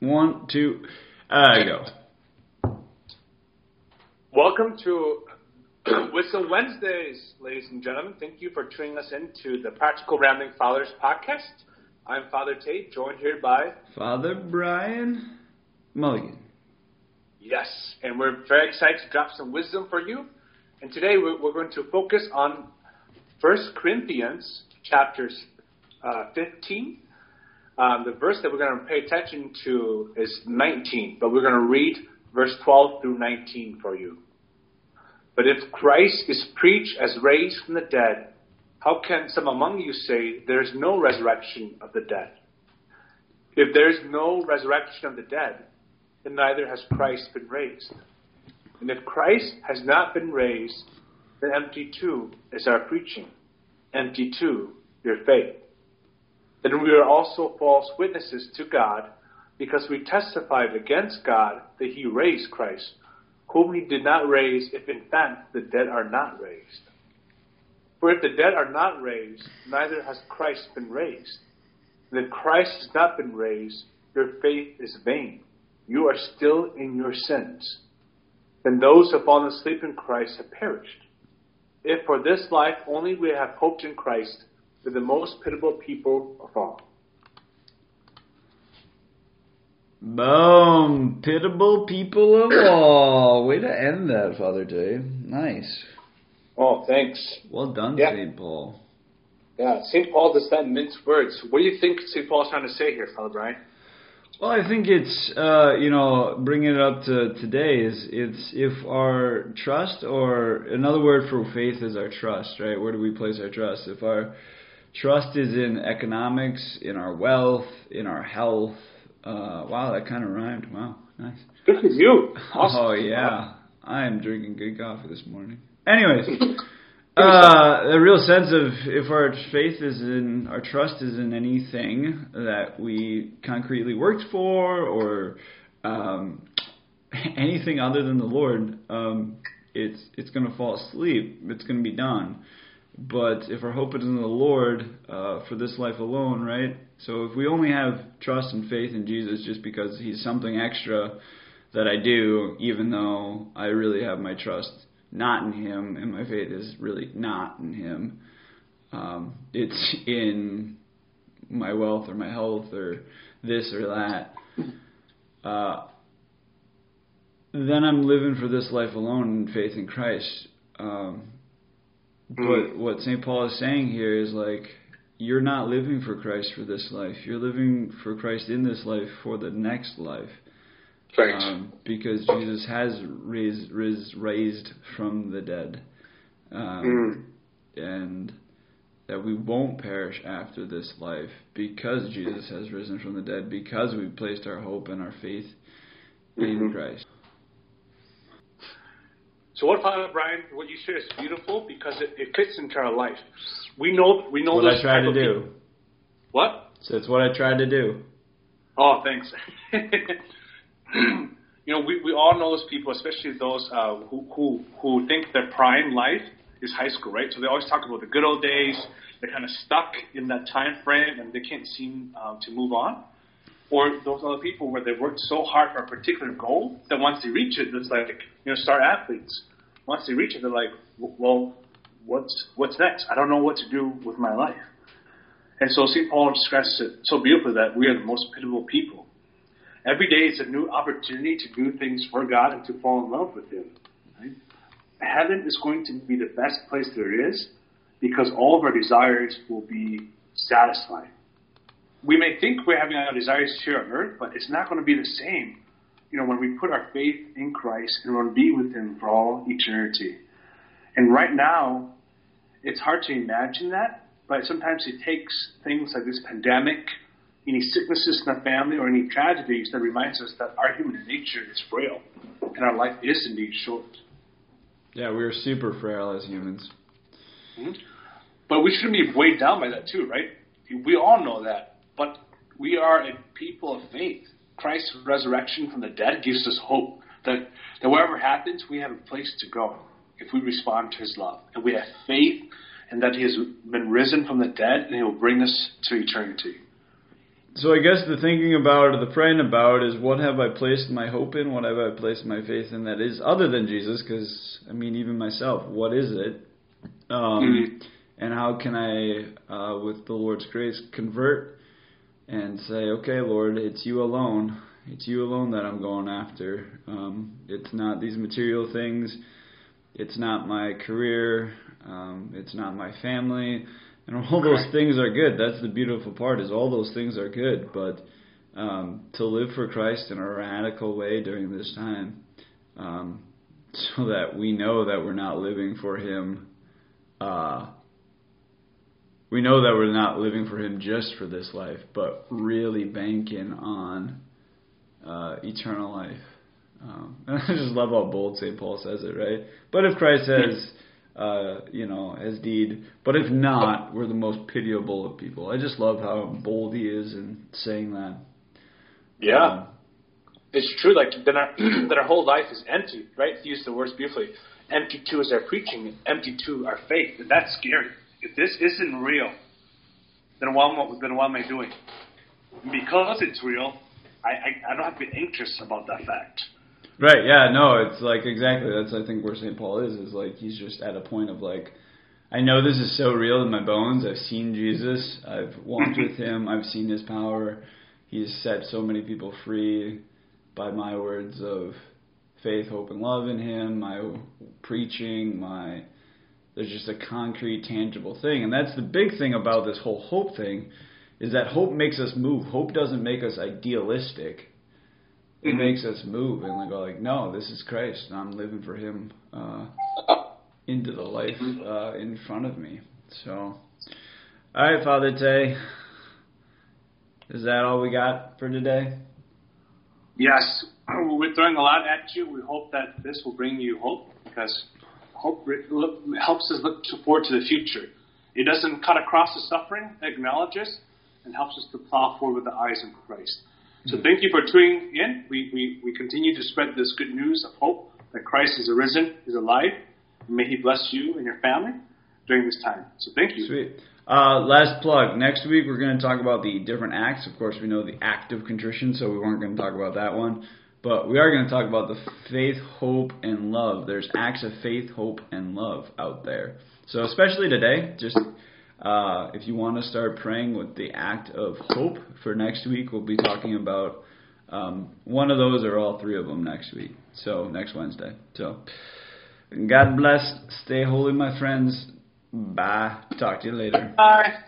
One, two, uh, go. Welcome to Wisdom Wednesdays, ladies and gentlemen. Thank you for tuning us into the Practical Rambling Fathers podcast. I'm Father Tate, joined here by Father Brian Mulligan. Yes, and we're very excited to drop some wisdom for you. And today we're, we're going to focus on 1 Corinthians chapters uh, 15. Um, the verse that we're going to pay attention to is 19, but we're going to read verse 12 through 19 for you. But if Christ is preached as raised from the dead, how can some among you say there is no resurrection of the dead? If there is no resurrection of the dead, then neither has Christ been raised. And if Christ has not been raised, then empty too is our preaching, empty too your faith. Then we are also false witnesses to God, because we testified against God that he raised Christ, whom he did not raise, if in fact the dead are not raised. For if the dead are not raised, neither has Christ been raised. And if Christ has not been raised, your faith is vain. You are still in your sins. Then those who have fallen asleep in Christ have perished. If for this life only we have hoped in Christ, we're the most pitiable people of all. Boom! Pitiable people of all. Way to end that, Father Dave. Nice. Oh, thanks. Well done, Yeah. St. Paul. Yeah, St. Paul does not mince words. What do you think St. Paul's trying to say here, Father Brian? Well, I think it's uh, you know bringing it up to today is it's if our trust or another word for faith is our trust, right? Where do we place our trust? If our trust is in economics, in our wealth, in our health. Uh, wow, that kind of rhymed. Wow, nice. Good for you. Oh yeah, I am drinking good coffee this morning. Anyways, uh, the real sense of if our faith is in, our trust is in anything that we concretely worked for, or um, anything other than the Lord, um, it's it's going to fall asleep. It's going to be done. But if our hope is in the Lord uh, for this life alone, right? So if we only have trust and faith in Jesus just because He's something extra that I do, even though I really have my trust not in Him and my faith is really not in Him, um, it's in my wealth or my health or this or that. Uh, then I'm living for this life alone in faith in Christ. Um, but what St. Paul is saying here is like, you're not living for Christ for this life. You're living for Christ in this life for the next life. Um, because Jesus has raised, raised, raised from the dead. Um, And that we won't perish after this life because Jesus has risen from the dead, because we've placed our hope and our faith in Mhm. Christ. So what, Father Brian? What you shared is beautiful because it, it fits into our life. We know we know What I tried to do. people- What? So it's what I tried to do. Oh, thanks. you know, we, we all know those people, especially those uh, who, who who think their prime life is high school, right? So they always talk about the good old days. They're kind of stuck in that time frame, and they can't seem um, to move on. Or those other people where they worked so hard for a particular goal that once they reach it, it's like you know, star athletes. Once they reach it, they're like, well, what's what's next? I don't know what to do with my life. And so St. Paul stresses it so beautifully that we are the most pitiable people. Every day is a new opportunity to do things for God and to fall in love with Him. Right? Heaven is going to be the best place there is because all of our desires will be satisfied. We may think we're having our desires here on earth, but it's not going to be the same. You know, when we put our faith in Christ and we're going to be with Him for all eternity. And right now, it's hard to imagine that, but sometimes it takes things like this pandemic, any sicknesses in the family, or any tragedies that reminds us that our human nature is frail and our life is indeed short. Yeah, we are super frail as humans. Mm-hmm. But we shouldn't be weighed down by that too, right? We all know that. But we are a people of faith. Christ's resurrection from the dead gives us hope that, that whatever happens, we have a place to go if we respond to his love. And we have faith in that he has been risen from the dead and he will bring us to eternity. so I guess the thinking about or the praying about is what have I placed my hope in? What have I placed my faith in that is other than Jesus? Because I mean, even myself, what is it? Um, mm-hmm. And how can I, uh, with the Lord's grace, convert and say, okay, Lord, it's you alone. It's you alone that I'm going after. Um, it's not these material things. It's not my career. Um, it's not my family. And all those things are good. That's the beautiful part is all those things are good. But um, to live for Christ in a radical way during this time, um, so that we know that we're not living for Him. Uh, we know that we're not living for Him just for this life, but really banking on uh, eternal life. Um, and I just love how bold St. Paul says it, right? But if Christ says, uh, you know, as deed, but if not, we're the most pitiable of people. I just love how bold he is in saying that. Yeah. Um, it's true, like that our, that our whole life is empty, right? He used the words beautifully. Empty too is our preaching, empty too our faith. And that's scary. If this isn't real, then what, then what am I doing? Because it's real, I, I, I don't have to be anxious about that fact. Right. Yeah. No. It's like exactly. That's I think where St. Paul is. Is like he's just at a point of like, I know this is so real in my bones. I've seen Jesus. I've walked with him. I've seen his power. He's set so many people free by my words of faith, hope, and love in him. My preaching. My there's just a concrete, tangible thing, and that's the big thing about this whole hope thing, is that hope makes us move. Hope doesn't make us idealistic it mm-hmm. makes us move and we go like, no, this is Christ, and I'm living for Him uh, into the life mm-hmm. uh, in front of me. So, all right, Father Tay, is that all we got for today? Yes, we're throwing a lot at you. We hope that this will bring you hope because hope helps us look forward to the future. It doesn't cut across the suffering, acknowledges, and helps us to plow forward with the eyes of Christ. So thank you for tuning in. We, we, we continue to spread this good news of hope that Christ is arisen, is alive. may He bless you and your family during this time. So thank you. Sweet. Uh, last plug. Next week we're going to talk about the different acts. Of course, we know the act of contrition, so we weren't going to talk about that one. But we are going to talk about the faith, hope, and love. There's acts of faith, hope, and love out there. So especially today, just uh, if you want to start praying with the act of hope for next week, we'll be talking about um, one of those or all three of them next week. So next Wednesday. So God bless. Stay holy, my friends. Bye. Talk to you later. Bye.